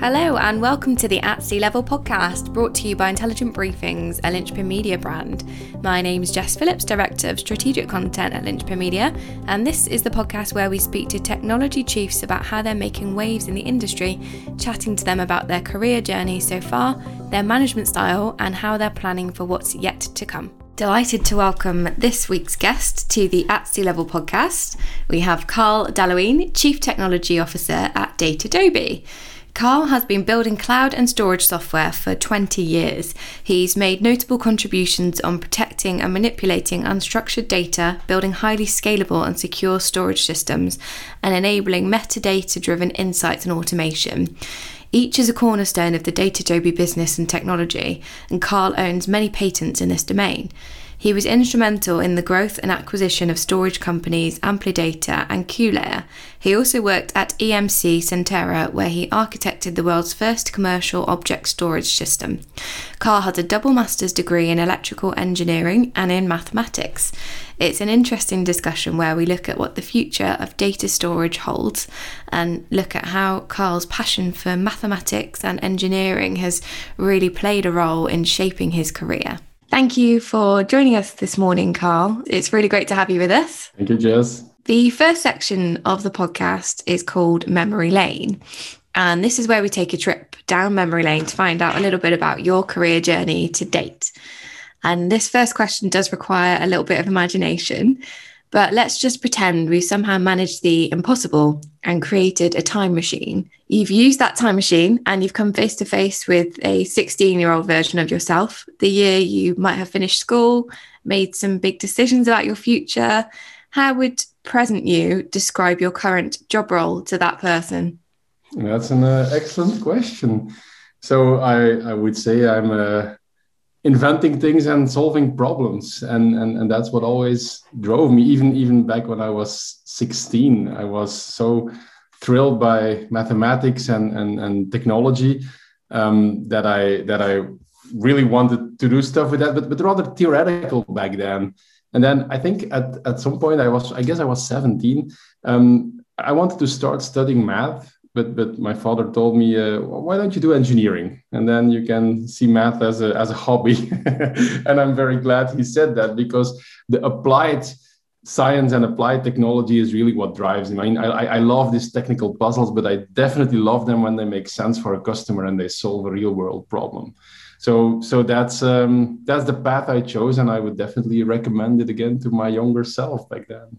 Hello, and welcome to the At Sea Level podcast, brought to you by Intelligent Briefings, a Linchpin Media brand. My name is Jess Phillips, Director of Strategic Content at Linchpin Media, and this is the podcast where we speak to technology chiefs about how they're making waves in the industry, chatting to them about their career journey so far, their management style, and how they're planning for what's yet to come. Delighted to welcome this week's guest to the At Sea Level podcast. We have Carl D'Halluin, Chief Technology Officer at Datadobi. Carl has been building cloud and storage software for 20 years. He's made notable contributions on protecting and manipulating unstructured data, building highly scalable and secure storage systems, and enabling metadata driven insights and automation. Each is a cornerstone of the Datadobi business and technology, and Carl owns many patents in this domain. He was instrumental in the growth and acquisition of storage companies Amplidata and QLayer. He also worked at EMC Centera, where he architected the world's first commercial object storage system. Carl has a double master's degree in electrical engineering and in mathematics. It's an interesting discussion where we look at what the future of data storage holds and look at how Carl's passion for mathematics and engineering has really played a role in shaping his career. Thank you for joining us this morning, Carl. It's really great to have you with us. Thank you, Jess. The first section of the podcast is called Memory Lane. And this is where we take a trip down memory lane to find out a little bit about your career journey to date. And this first question does require a little bit of imagination. But let's just pretend we've somehow managed the impossible and created a time machine. You've used that time machine and you've come face to face with a 16 year old version of yourself, the year you might have finished school, made some big decisions about your future. How would present you describe your current job role to that person? That's an uh, excellent question. So I, I would say I'm a inventing things and solving problems. And, and and that's what always drove me. Even even back when i was 16 i was so thrilled by mathematics and and, and technology um, that i that i really wanted to do stuff with that but, but rather theoretical back then. And then i think at, at some point i was i guess i was 17 um, i wanted to start studying math but but my father told me, uh, why don't you do engineering? And then you can see math as a as a hobby. and I'm very glad he said that because the applied science and applied technology is really what drives me. I mean, I, I love these technical puzzles, but I definitely love them when they make sense for a customer and they solve a real world problem. So so that's um, that's the path I chose, and I would definitely recommend it again to my younger self back then.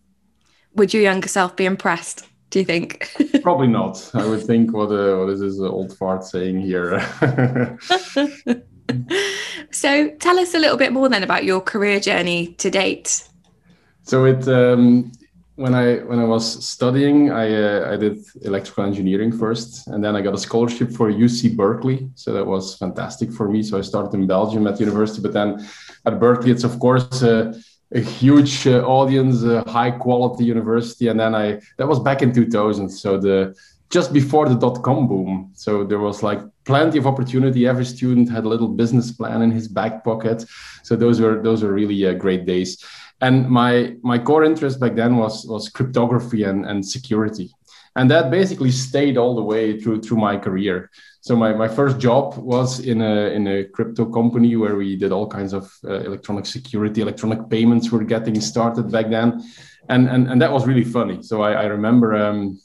Would your younger self be impressed? Do you think? Probably not. I would think what uh, what is this old fart saying here? so tell us a little bit more then about your career journey to date. So it um, when I when I was studying, I uh, I did electrical engineering first, and then I got a scholarship for UC Berkeley. So that was fantastic for me. So I started in Belgium at university, but then at Berkeley, it's of course. Uh, a huge uh, audience, a high quality university, and then I that was back in 2000. So the just before the dot com boom. So there was like plenty of opportunity. Every student had a little business plan in his back pocket. So those were those were really uh, great days. And my my core interest back then was was cryptography and, and security. And that basically stayed all the way through through my career so my, my first job was in a in a crypto company where we did all kinds of uh, electronic security electronic payments were getting started back then. And and, and that was really funny. So i, I remember um,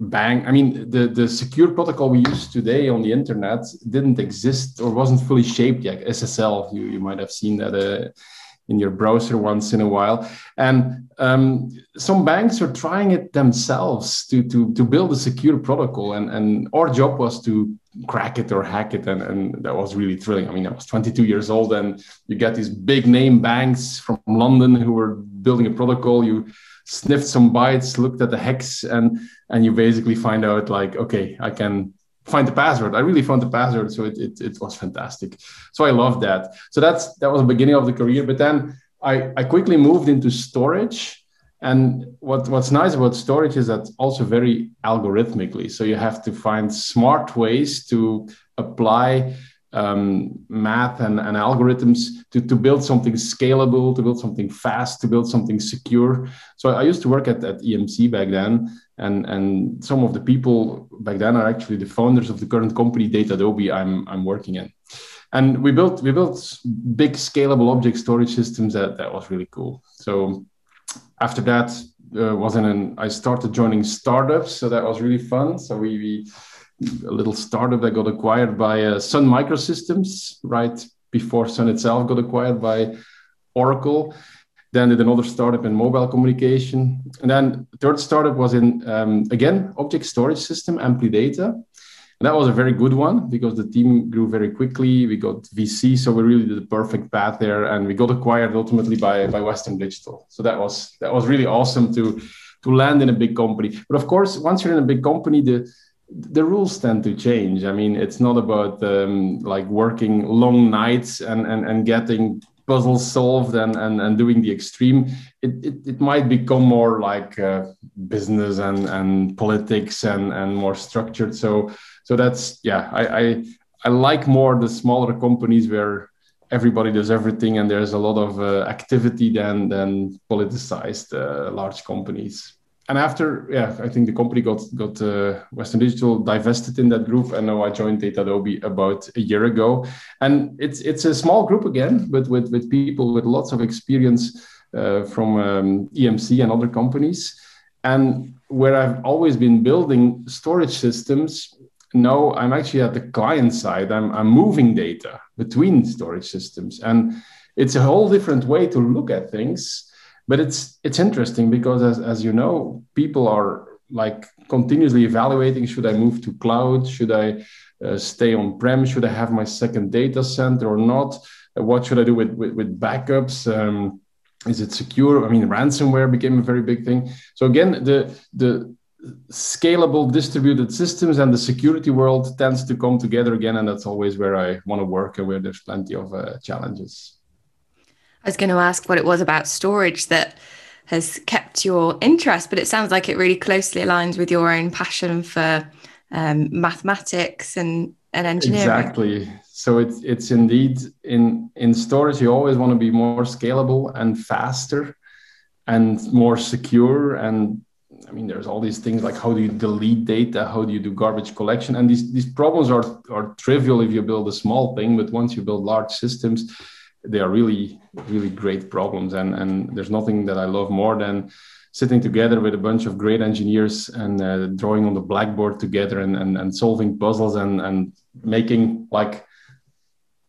bang i mean the the secure protocol we use today on the internet didn't exist or wasn't fully shaped yet. Ssl you, you might have seen that uh, in your browser once in a while. And um, some banks are trying it themselves to, to, to build a secure protocol. And, and our job was to crack it or hack it. And, and that was really thrilling. I mean, I was 22 years old and you get these big name banks from London who were building a protocol. You sniffed some bytes, looked at the hex, and, and you basically find out like, okay, I can find the password. I really found the password, so it, it, it was fantastic. So I loved that. So that's that was the beginning of the career. But then I, I quickly moved into storage. And what, what's nice about storage is that also very algorithmically. So you have to find smart ways to apply um, math and, and algorithms to, to build something scalable, to build something fast, to build something secure. So I used to work at, at EMC back then, and, and some of the people back then are actually the founders of the current company Datadobi I'm, I'm working in. And we built we built big scalable object storage systems that, that was really cool. So after that uh, was in an I started joining startups, so that was really fun. So we, we a little startup that got acquired by uh, Sun Microsystems right before Sun itself got acquired by Oracle. Then did another startup in mobile communication, and then the third startup was in um, again object storage system, Amplidata. And that was a very good one because the team grew very quickly. We got VC, so we really did the perfect path there, and we got acquired ultimately by, by Western Digital. So that was that was really awesome to to land in a big company. But of course, once you're in a big company, the the rules tend to change. I mean, it's not about um, like working long nights and, and, and getting puzzles solved and, and, and doing the extreme. It, it, it might become more like uh, business and, and politics and, and more structured. So, so that's, yeah, I, I, I like more the smaller companies where everybody does everything and there's a lot of uh, activity than, than politicized uh, large companies and after, yeah, I think the company got got uh, Western Digital divested in that group, and now I joined Datadobi about a year ago. And it's it's a small group again, but with with people with lots of experience uh, from um, EMC and other companies. And where I've always been building storage systems, now I'm actually at the client side. I'm I'm moving data between storage systems, and it's a whole different way to look at things but it's it's interesting because as, as you know people are like continuously evaluating should i move to cloud? Should i uh, stay on prem should i have my second data center or not? Uh, what should i do with with, with backups? Um, is it secure? I mean ransomware became a very big thing. So again the the scalable distributed systems and the security world tends to come together again and that's always where i want to work and where there's plenty of uh, challenges I was going to ask what it was about storage that has kept your interest, but it sounds like it really closely aligns with your own passion for um, mathematics and, and engineering. Exactly. So it's it's indeed in in storage. You always want to be more scalable and faster, and more secure. And I mean, there's all these things like how do you delete data? How do you do garbage collection? And these these problems are are trivial if you build a small thing, but once you build large systems, they are really really great problems. And and there's nothing that i love more than sitting together with a bunch of great engineers and uh, drawing on the blackboard together and, and and solving puzzles and and making like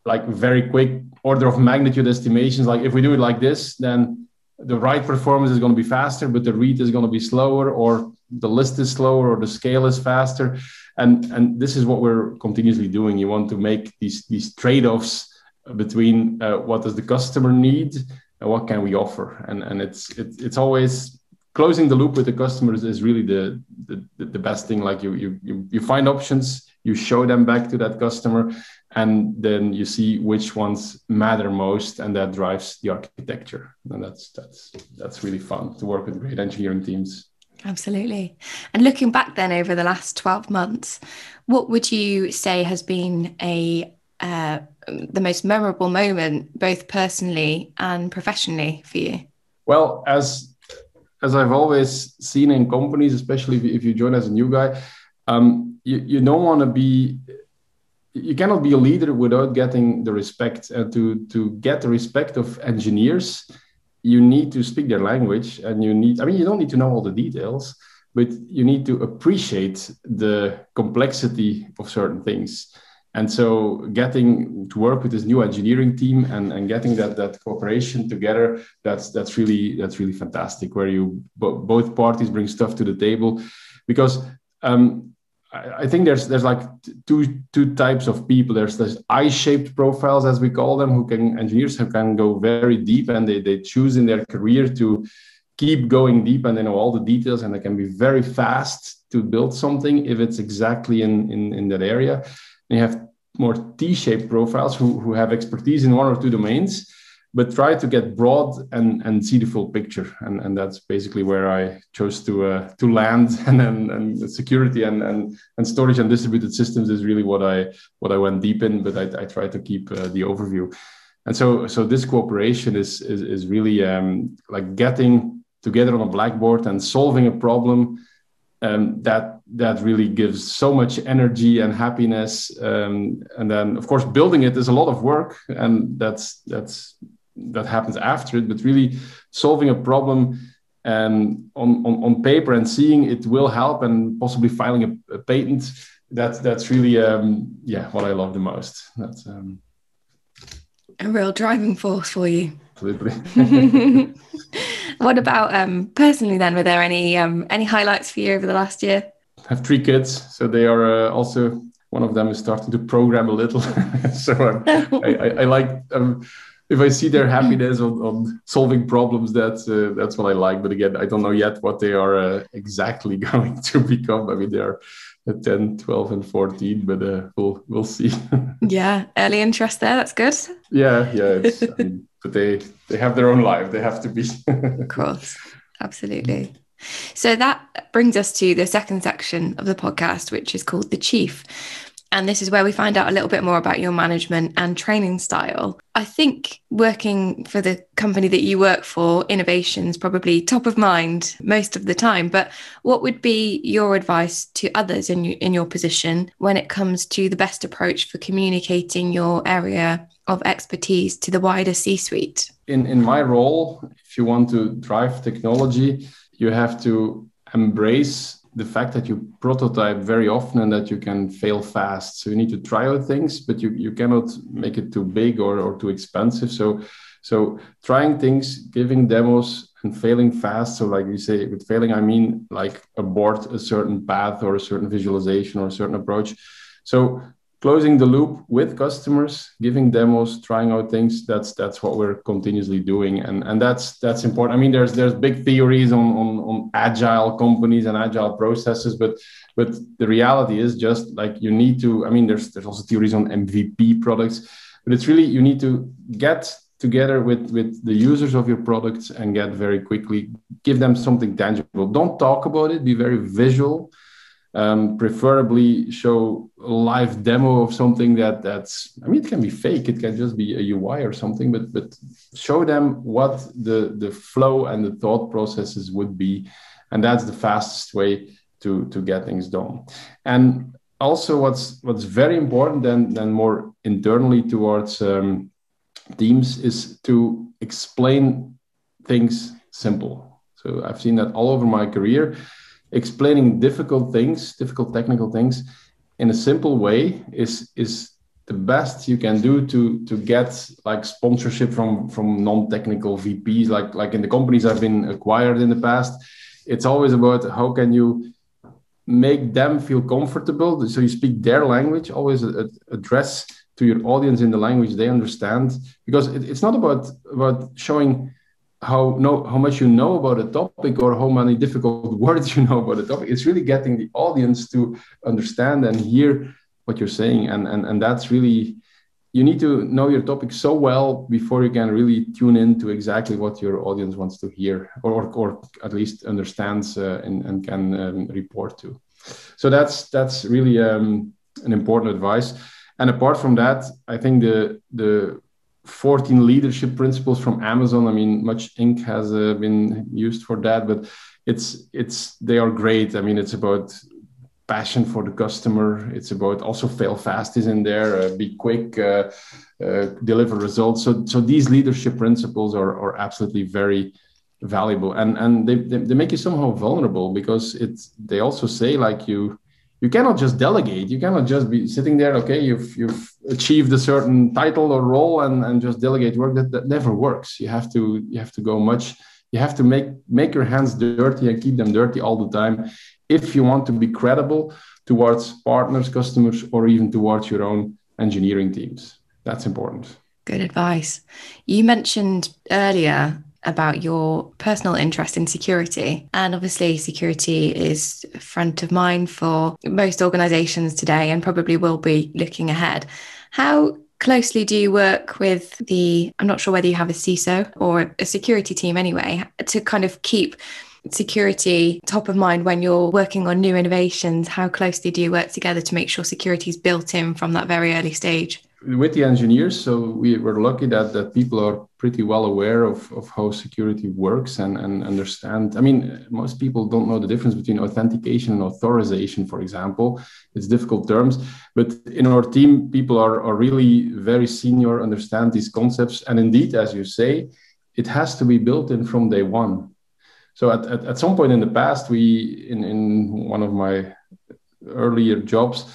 like very quick order of magnitude estimations. Like if we do it like this then the write performance is going to be faster but the read is going to be slower or the list is slower or the scale is faster. And and this is what we're continuously doing. You want to make these these trade-offs between uh, what does the customer need and what can we offer? And and it's it's, it's always closing the loop with the customers is really the, the the best thing. Like you you you find options you show them back to that customer and then you see which ones matter most and that drives the architecture. And that's that's that's really fun to work with great engineering teams. Absolutely. And looking back then over the last 12 months what would you say has been a uh, the most memorable moment, both personally and professionally, for you? Well, as as I've always seen in companies, especially if you join as a new guy, um, you, you don't want to be you cannot be a leader without getting the respect and to to get the respect of engineers you need to speak their language and you need i mean you don't need to know all the details but you need to appreciate the complexity of certain things and so getting to work with this new engineering team and, and getting that that cooperation together that's that's really that's really fantastic where you bo- both parties bring stuff to the table. Because um, I, think there's there's like two two types of people. There's there's i-shaped profiles as we call them who can engineers who can go very deep and they, they choose in their career to keep going deep and they know all the details and they can be very fast to build something if it's exactly in in, in that area you have more T-shaped profiles who, who have expertise in one or two domains, but try to get broad and and see the full picture. And and that's basically where i chose to uh, to land. And then and security and and and storage and distributed systems is really what i what i went deep in but i, I try to keep uh, the overview. And so so this cooperation is is, is really um, like getting together on a blackboard and solving a problem um, that that really gives so much energy and happiness um, and then of course building it is a lot of work and that's that's that happens after it, but really solving a problem and on, on, on paper and seeing it will help and possibly filing a, a patent. That's that's really um, yeah what I love the most. That's um, a real driving force for you. Absolutely. what about um, personally then? Were there any um, any highlights for you over the last year? I have three kids, so they are uh, also one of them is starting to program a little. so um, I, I, I, like um, if I see their happiness on, on solving problems, that's uh, that's what I like. But again, I don't know yet what they are uh, exactly going to become. I mean, they are 10, 12, and 14, but uh, we'll we'll see. yeah, early interest there. That's good. Yeah, yeah. But they they have their own life. They have to be. of course, absolutely. So that brings us to the second section of the podcast, which is called the Chief. And this is where we find out a little bit more about your management and training style. I think working for the company that you work for, innovation's probably top of mind most of the time. But what would be your advice to others in, in your position when it comes to the best approach for communicating your area of expertise to the wider C suite? In, in my role, if you want to drive technology, you have to embrace the fact that you prototype very often and that you can fail fast. So you need to try out things, but you, you cannot make it too big or, or too expensive. So so trying things, giving demos and failing fast. So like you say, with failing, I mean like abort a certain path or a certain visualization or a certain approach. So closing the loop with customers giving demos trying out things. That's that's what we're continuously doing. And and that's that's important. I mean there's there's big theories on on, on agile companies and agile processes but but the reality is just like you need to i mean there's there's also theories on mvp products but it's really you need to get together with with the users of your products and get very quickly give them something tangible. Don't talk about it. Be very visual um, preferably show a live demo of something that that's i mean it can be fake. It can just be a ui or something but but show them what the the flow and the thought processes would be. And that's the fastest way to to get things done. And also what's what's very important then then more internally towards um, teams is to explain things simple. So i've seen that all over my career explaining difficult things, difficult technical things, in a simple way is is the best you can do to to get like sponsorship from from non-technical VPs like like in the companies I've been acquired in the past. It's always about how can you make them feel comfortable so you speak their language always address to your audience in the language they understand because it, it's not about about showing how know how much you know about a topic or how many difficult words you know about a topic. It's really getting the audience to understand and hear what you're saying. And and, and that's really you need to know your topic so well before you can really tune in to exactly what your audience wants to hear or, or, or at least understands uh, and, and can um, report to. So that's that's really um, an important advice. And apart from that i think the the 14 leadership principles from Amazon. I mean, much ink has uh, been used for that, but it's it's they are great. I mean, it's about passion for the customer. It's about also fail fast is in there, uh, be quick, uh, uh, deliver results. So so these leadership principles are are absolutely very valuable, and and they, they, they make you somehow vulnerable because it's they also say like you you cannot just delegate you cannot just be sitting there okay you've you've achieved a certain title or role and, and just delegate work that, that never works you have to you have to go much you have to make make your hands dirty and keep them dirty all the time if you want to be credible towards partners customers or even towards your own engineering teams that's important good advice you mentioned earlier about your personal interest in security. And obviously, security is front of mind for most organizations today and probably will be looking ahead. How closely do you work with the, I'm not sure whether you have a CISO or a security team anyway, to kind of keep security top of mind when you're working on new innovations? How closely do you work together to make sure security is built in from that very early stage? With the engineers, so we were lucky that, that people are pretty well aware of, of how security works and, and understand. I mean, most people don't know the difference between authentication and authorization, for example. It's difficult terms, but in our team, people are, are really very senior, understand these concepts. And indeed, as you say, it has to be built in from day one so at, at, at some point in the past we in, in one of my earlier jobs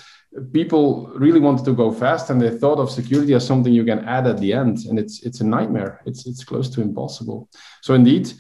people really wanted to go fast and they thought of security as something you can add at the end and it's it's a nightmare. It's it's close to impossible. So indeed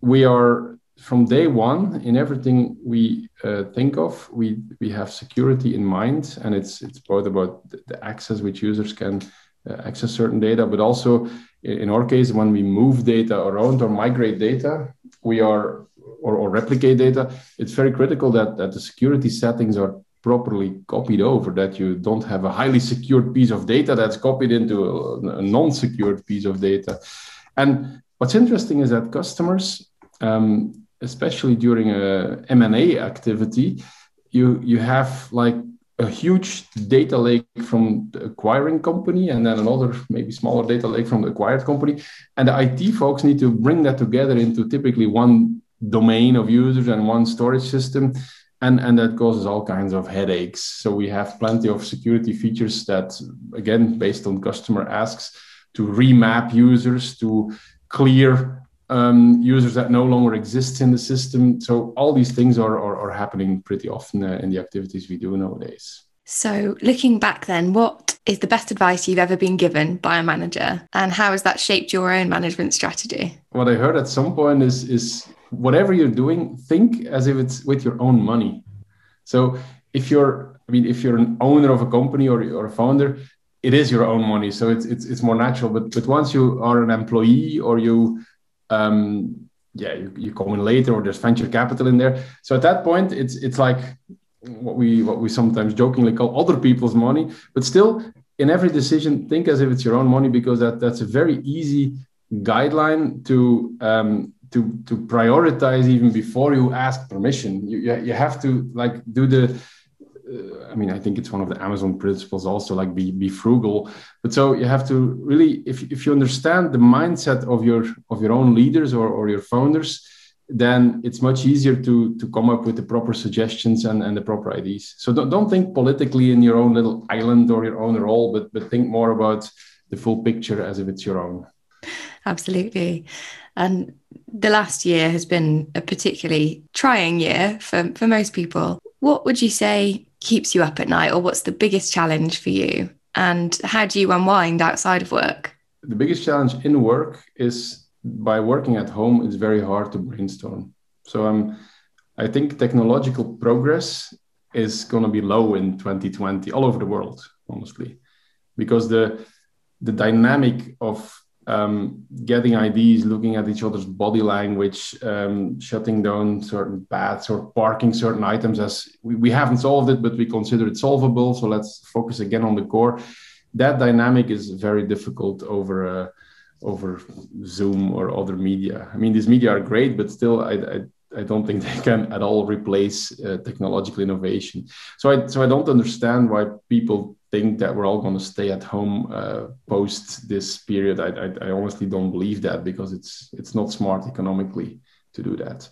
we are from day one in everything we uh, think of we we have security in mind and it's it's both about the, access which users can uh, access certain data but also in our case when we move data around or migrate data we are or, or replicate data, it's very critical that, that the security settings are properly copied over, that you don't have a highly secured piece of data that's copied into a, a non-secured piece of data. And what's interesting is that customers, um, especially during a M&A activity, you, you have like a huge data lake from the acquiring company and then another maybe smaller data lake from the acquired company and the IT folks need to bring that together into typically one domain of users and one storage system and and that causes all kinds of headaches so we have plenty of security features that again based on customer asks to remap users to clear um, users that no longer exist in the system. So all these things are, are, are happening pretty often uh, in the activities we do nowadays. So looking back then, what is the best advice you've ever been given by a manager and how has that shaped your own management strategy? What I heard at some point is, is whatever you're doing, think as if it's with your own money. So if you're, I mean, if you're an owner of a company or, or a founder, it is your own money. So it's, it's, it's more natural. But, but once you are an employee or you um, yeah, you, you come in later or there's venture capital in there. So at that point, it's it's like what we what we sometimes jokingly call other people's money, but still in every decision, think as if it's your own money because that that's a very easy guideline to um, to to prioritize even before you ask permission. You you have to like do the uh, I mean, I think it's one of the Amazon principles also, like be be frugal. But so you have to really, if if you understand the mindset of your of your own leaders or, or your founders, then it's much easier to to come up with the proper suggestions and, and the proper ideas. So don't, don't think politically in your own little island or your own role, but but think more about the full picture as if it's your own. Absolutely. And the last year has been a particularly trying year for, for most people. What would you say keeps you up at night, or what's the biggest challenge for you? And how do you unwind outside of work? The biggest challenge in work is by working at home, it's very hard to brainstorm. So I'm, I think technological progress is going to be low in 2020 all over the world, honestly, because the the dynamic of um, getting IDs, looking at each other's body language, um, shutting down certain paths or parking certain items as we, we haven't solved it, but we consider it solvable. So let's focus again on the core. That dynamic is very difficult over uh, over Zoom or other media. I mean, these media are great, but still, I, I I don't think they can at all replace uh, technological innovation. So I so I don't understand why people think that we're all going to stay at home uh, post this period. I, I, I, honestly don't believe that because it's it's not smart economically to do that.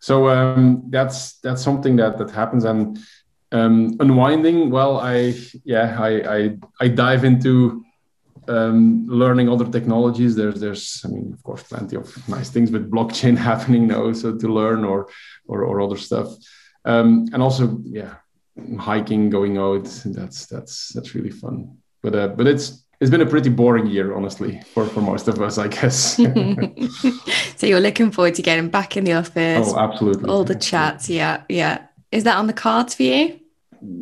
So um, that's that's something that that happens and um, unwinding. Well, I yeah I I, I dive into um, learning other technologies. There's there's I mean of course plenty of nice things with blockchain happening now, so to learn or or, or other stuff. Um, and also yeah hiking, going out. That's that's that's really fun. But uh, but it's it's been a pretty boring year, honestly, for, for most of us, I guess. so you're looking forward to getting back in the office. Oh, absolutely. All the chats, yeah, yeah. Is that on the cards for you?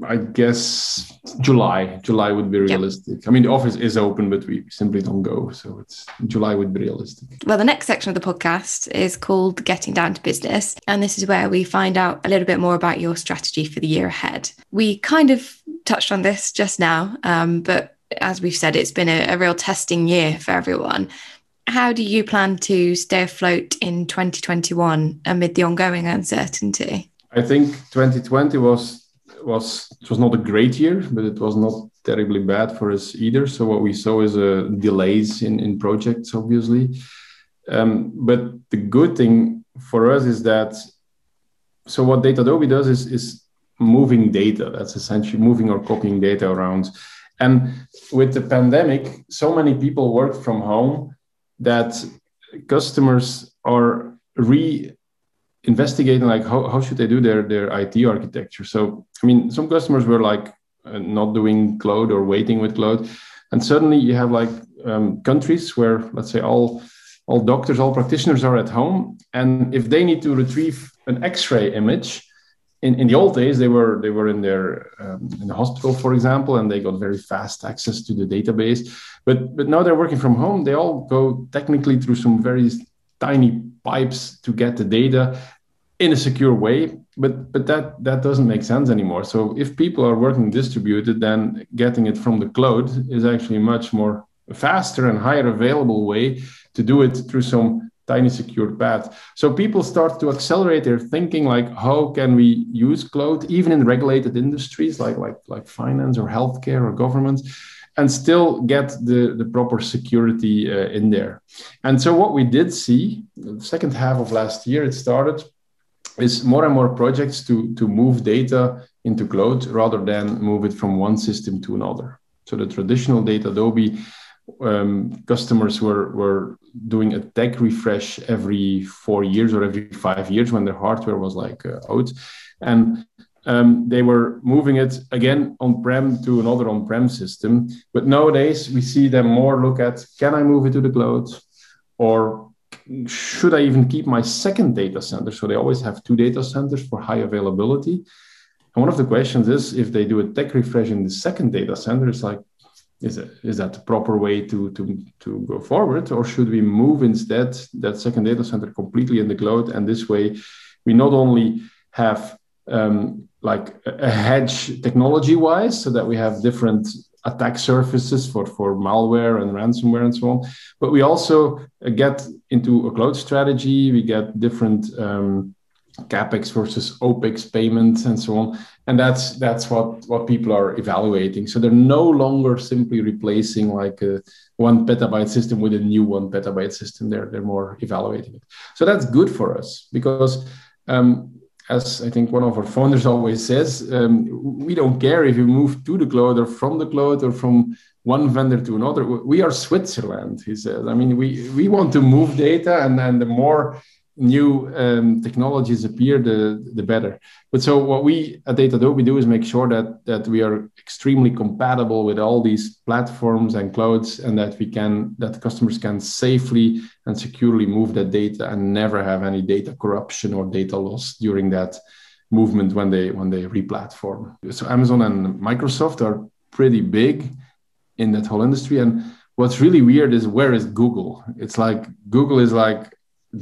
I guess July. July would be realistic. Yep. I mean, the office is open, but we simply don't go. So it's July would be realistic. Well, the next section of the podcast is called Getting Down to Business. And this is where we find out a little bit more about your strategy for the year ahead. We kind of touched on this just now, um, but as we've said, it's been a, a real testing year for everyone. How do you plan to stay afloat in 2021 amid the ongoing uncertainty? I think 2020 was was it was not a great year, but it was not terribly bad for us either. So what we saw is uh, delays in in projects, obviously. Um, but the good thing for us is that so what Data. Datadobi does is is moving data. That's essentially moving or copying data around. And with the pandemic, so many people worked from home that customers are re investigating like how, how should they do their their IT architecture. So I mean, some customers were like uh, not doing cloud or waiting with cloud, and suddenly you have like um, countries where let's say all all doctors, all practitioners are at home, and if they need to retrieve an X-ray image, in, in the old days they were they were in their um, in the hospital for example and they got very fast access to the database. But but now they're working from home. They all go technically through some very tiny pipes to get the data in a secure way but but that that doesn't make sense anymore so if people are working distributed then getting it from the cloud is actually much more faster and higher available way to do it through some tiny secured path. So people start to accelerate their thinking like how can we use cloud even in regulated industries like like like finance or healthcare or governments and still get the, the proper security uh, in there. And so what we did see, the second half of last year it started is more and more projects to to move data into cloud rather than move it from one system to another. So the traditional Datadobi um, customers were, were doing a tech refresh every four years or every five years when their hardware was like uh, out. And um, they were moving it again on prem to another on prem system. But nowadays, we see them more look at can I move it to the cloud? Or should I even keep my second data center? So they always have two data centers for high availability. And one of the questions is if they do a tech refresh in the second data center, it's like, is, it, is that the proper way to, to, to go forward? Or should we move instead that second data center completely in the cloud? And this way, we not only have um, like a hedge technology wise, so that we have different attack surfaces for, for malware and ransomware and so on, but we also get into a cloud strategy, we get different. Um, capex versus opex payments and so on. And that's that's what what people are evaluating. So they're no longer simply replacing like a one petabyte system with a new one petabyte system. They're they're more evaluating it. So that's good for us because um, as I think one of our founders always says, um, we don't care if you move to the cloud or from the cloud or from one vendor to another. We are Switzerland, he says. I mean, we, we want to move data, and, and the more new um, technologies appear, the, the better. But so what we at Datadobi do is make sure that that we are extremely compatible with all these platforms and clouds, and that we can that customers can safely and securely move that data and never have any data corruption or data loss during that movement when they when they replatform. So Amazon and Microsoft are pretty big in that whole industry, and what's really weird is where is Google? It's like Google is like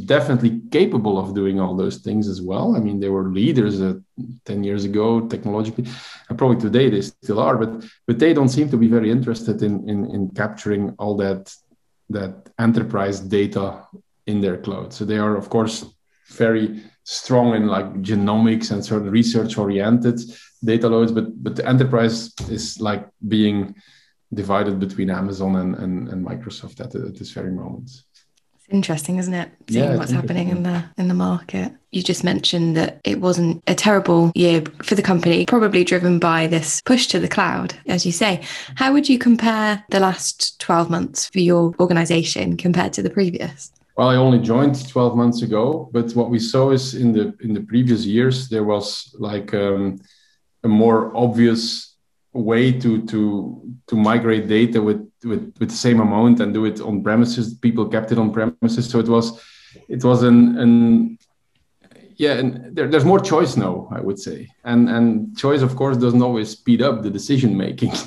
definitely capable of doing all those things as well. I mean, they were leaders uh, 10 years ago technologically, and probably today they still are, but but they don't seem to be very interested in in, in capturing all that that enterprise data in their cloud. So they are, of course, very strong in like genomics and of research oriented data loads, but but the enterprise is like being divided between Amazon and, and, and Microsoft at, at this very moment interesting, isn't it? Seeing yeah, what's happening in the in the market. You just mentioned that it wasn't a terrible year for the company, probably driven by this push to the cloud, as you say. How would you compare the last 12 months for your organization compared to the previous? Well, I only joined 12 months ago, but what we saw is in the in the previous years there was like um, a more obvious way to to to migrate data with with with the same amount and do it on premises. People kept it on premises. So it was it was an an yeah and there, there's more choice now i would say. And and choice of course doesn't always speed up the decision making.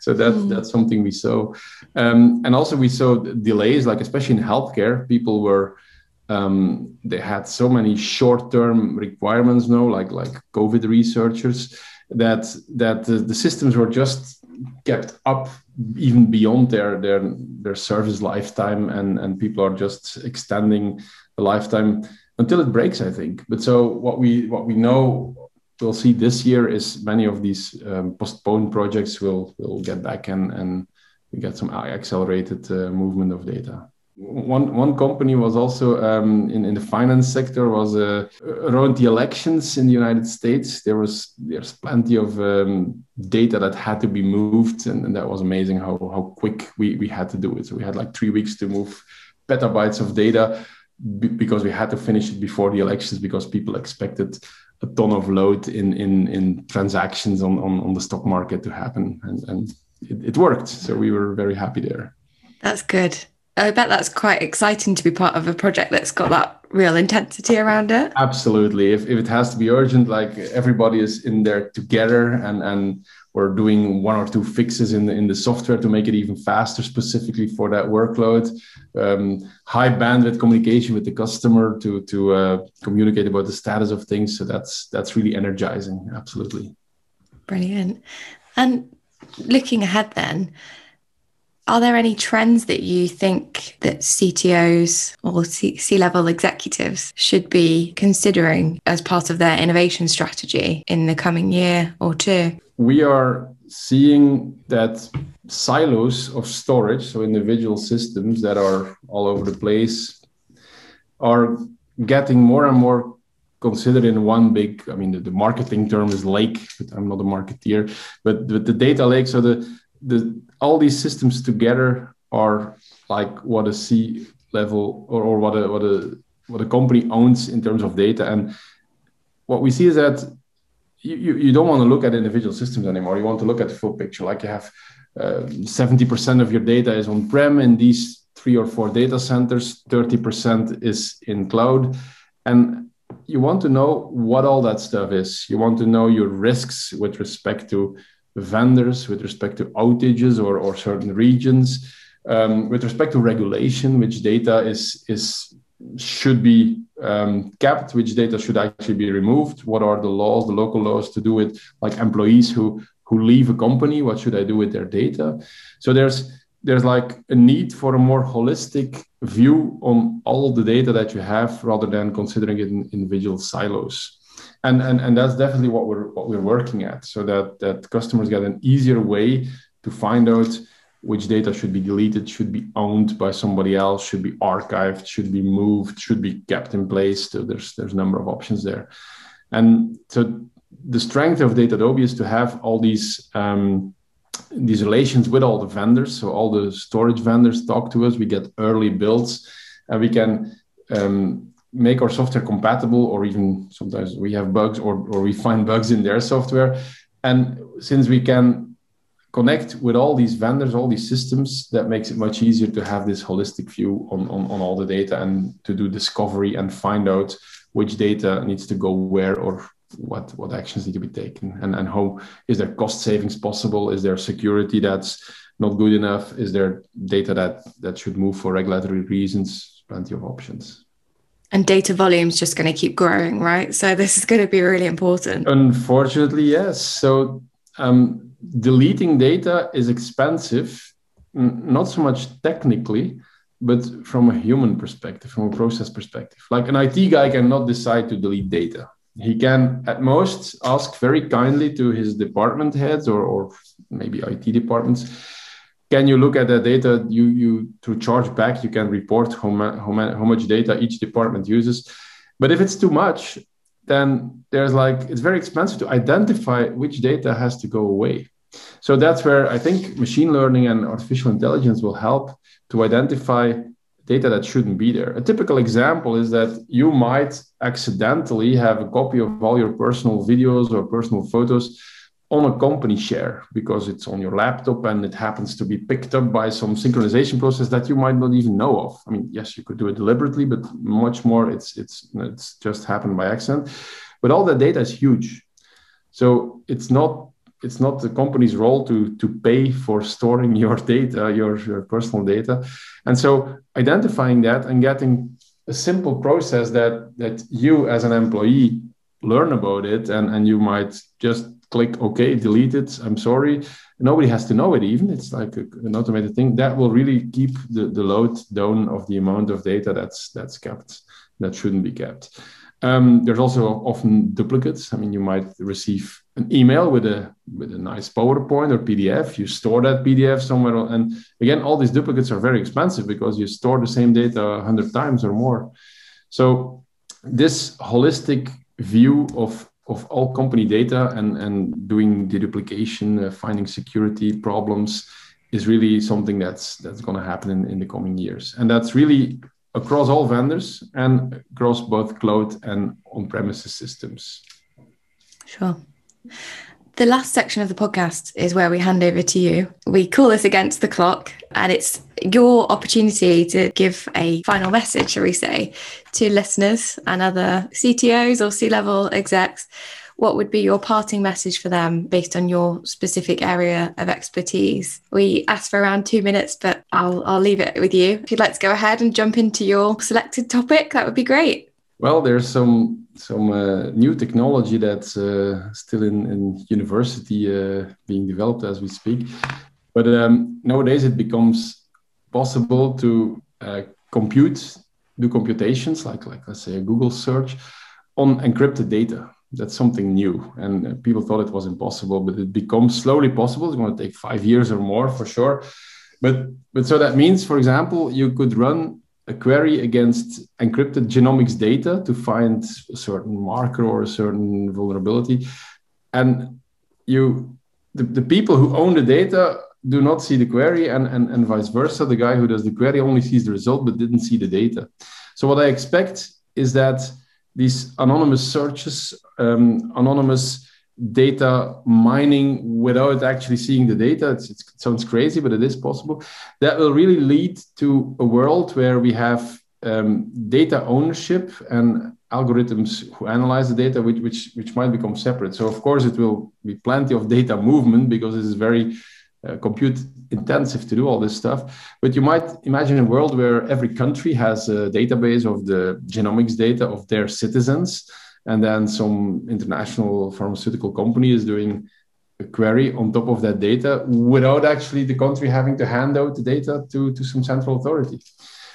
So that's mm. that's something we saw. Um, and also we saw delays like especially in healthcare people were um, they had so many short-term requirements now like like covid researchers that that the, the systems were just kept up even beyond their their their service lifetime and and people are just extending the lifetime until it breaks i think. But so what we what we know we'll see this year is many of these um, postponed projects will will get back and and we get some accelerated uh, movement of data one one company was also um, in in the finance sector was uh, around the elections in the United States. There was there's plenty of um, data that had to be moved, and, and, that was amazing how how quick we we had to do it. So we had like three weeks to move petabytes of data because we had to finish it before the elections because people expected a ton of load in in in transactions on on, on the stock market to happen, and and it, it worked. So we were very happy there. That's good. I bet that's quite exciting to be part of a project that's got that real intensity around it. Absolutely. If, if it has to be urgent, like everybody is in there together and, and we're doing one or two fixes in the, in the software to make it even faster, specifically for that workload. Um, high bandwidth communication with the customer to, to uh, communicate about the status of things. So that's, that's really energizing. Absolutely. Brilliant. And looking ahead then, are there any trends that you think that CTOs or C level executives should be considering as part of their innovation strategy in the coming year or two? We are seeing that silos of storage, so individual systems that are all over the place, are getting more and more considered in one big i mean the, the marketing term is lake but i'm not a marketeer but, but the data lake so the the all these systems together are like what a C level or, or what a what a what a company owns in terms of data. And what we see is that you, you, don't want to look at individual systems anymore. You want to look at the full picture. Like you have uh, 70% of your data is on prem in these three or four data centers, 30% is in cloud. And you want to know what all that stuff is. You want to know your risks with respect to vendors with respect to outages or, or certain regions. Um, with respect to regulation, which data is, is should be um, kept, which data should actually be removed, what are the laws, the local laws to do with like employees who who leave a company, what should I do with their data? So there's there's like a need for a more holistic view on all the data that you have rather than considering it in individual silos and, and and that's definitely what we're what we're working at so that that customers get an easier way to find out which data should be deleted should be owned by somebody else should be archived should be moved should be kept in place. So there's there's a number of options there. And so the strength of datadobi is to have all these um, these relations with all the vendors. So all the storage vendors talk to us. We get early builds and we can um, make our software compatible or even sometimes we have bugs or, or we find bugs in their software. And since we can connect with all these vendors all these systems that makes it much easier to have this holistic view on, on, on all the data and to do discovery and find out which data needs to go where or what what actions need to be taken. And, and how is there cost savings possible? Is there security that's not good enough? Is there data that that should move for regulatory reasons? Plenty of options and data volume is just going to keep growing, right? So this is going to be really important. Unfortunately, yes. So um, deleting data is expensive, not so much technically, but from a human perspective, from a process perspective. Like an IT guy cannot decide to delete data. He can at most ask very kindly to his department heads or, or maybe IT departments can you look at the data you you to charge back you can report how, ma- how, ma- how much data each department uses. But if it's too much then there's like it's very expensive to identify which data has to go away. So that's where i think machine learning and artificial intelligence will help to identify data that shouldn't be there. A typical example is that you might accidentally have a copy of all your personal videos or personal photos on a company share because it's on your laptop and it happens to be picked up by some synchronization process that you might not even know of. I mean, yes, you could do it deliberately, but much more it's it's it's just happened by accident. But all that data is huge. So it's not it's not the company's role to to pay for storing your data, your, your personal data. And so identifying that and getting a simple process that that you as an employee learn about it and, and you might just click OK, delete it. I'm sorry. Nobody has to know it even. It's like a, an automated thing that will really keep the, the load down of the amount of data that's that's kept that shouldn't be kept. Um, there's also often duplicates. I mean, you might receive an email with a with a nice PowerPoint or PDF. You store that PDF somewhere, and again, all these duplicates are very expensive because you store the same data hundred times or more. So, this holistic view of of all company data and and doing deduplication, uh, finding security problems is really something that's that's going to happen in, in the coming years, and that's really across all vendors and across both cloud and on-premises systems. Sure. The last section of the podcast is where we hand over to you. We call this Against the Clock, and it's your opportunity to give a final message, shall we say, to listeners and other CTOs or C level execs what would be your parting message for them based on your specific area of expertise? We asked for around two minutes, but I'll, I'll leave it with you. If you'd like to go ahead and jump into your selected topic, that would be great. Well, there's some some uh, new technology that's uh, still in, in university uh, being developed as we speak. But um, nowadays it becomes possible to uh, compute, do computations like like let's say a Google search on encrypted data. That's something new and uh, people thought it was impossible but it becomes slowly possible. It's going to take five years or more for sure. But but so that means for example you could run a query against encrypted genomics data to find a certain marker or a certain vulnerability. And you the, the people who own the data do not see the query and, and, and vice versa. The guy who does the query only sees the result but didn't see the data. So what i expect is that these anonymous searches, um, anonymous data mining without actually seeing the data. It's, it sounds crazy, but it is possible. That will really lead to a world where we have um, data ownership and algorithms who analyze the data, which, which, which might become separate. So, of course, it will be plenty of data movement because this is very uh, compute intensive to do all this stuff. But you might imagine a world where every country has a database of the genomics data of their citizens, and then some international pharmaceutical company is doing a query on top of that data without actually the country having to hand out the data to, to some central authority.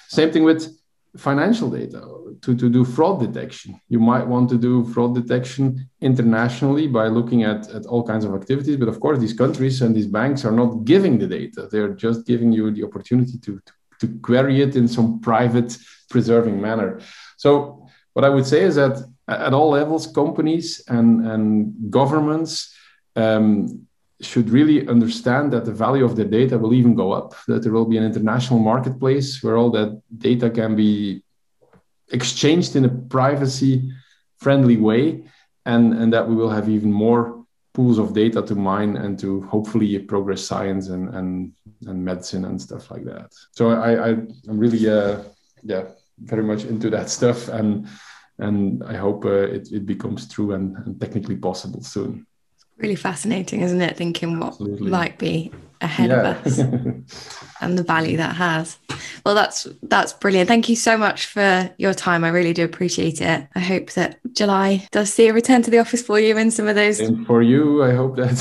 Same thing with financial data to, to do fraud detection. You might want to do fraud detection internationally by looking at, at all kinds of activities. But of course, these countries and these banks are not giving the data. They're just giving you the opportunity to, to, to query it in some private preserving manner. So what I would say is that at all levels, companies and, and governments um, should really understand that the value of the data will even go up, that there will be an international marketplace where all that data can be exchanged in a privacy friendly way, and, and that we will have even more pools of data to mine and to hopefully progress science and, and, and medicine and stuff like that. So I, I, am really, uh, yeah, very much into that stuff. And, and I hope uh, it, it becomes true and, and technically possible soon. Really fascinating, isn't it? Thinking what Absolutely. might be ahead yeah. of us and the value that has. Well, that's that's brilliant. Thank you so much for your time. I really do appreciate it. I hope that July does see a return to the office for you and some of those. And for you, I hope that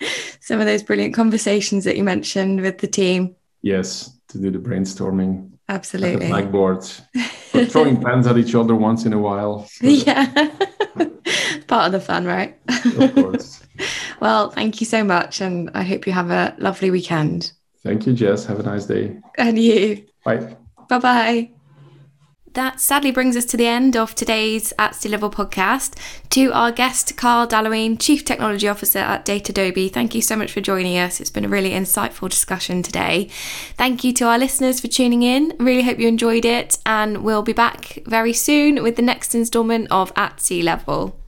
some of those brilliant conversations that you mentioned with the team. Yes, to do the brainstorming. Absolutely. blackboard, throwing pens at each other once in a while. So. Yeah part of the fun, right? Of course. well, thank you so much. And I hope you have a lovely weekend. Thank you, Jess. Have a nice day. And you. Bye. Bye bye. That sadly brings us to the end of today's At Sea Level podcast. To our guest, Carl D'Halluin, Chief Technology Officer at Datadobi, thank you so much for joining us. It's been a really insightful discussion today. Thank you to our listeners for tuning in. Really hope you enjoyed it, and we'll be back very soon with the next instalment of At Sea Level.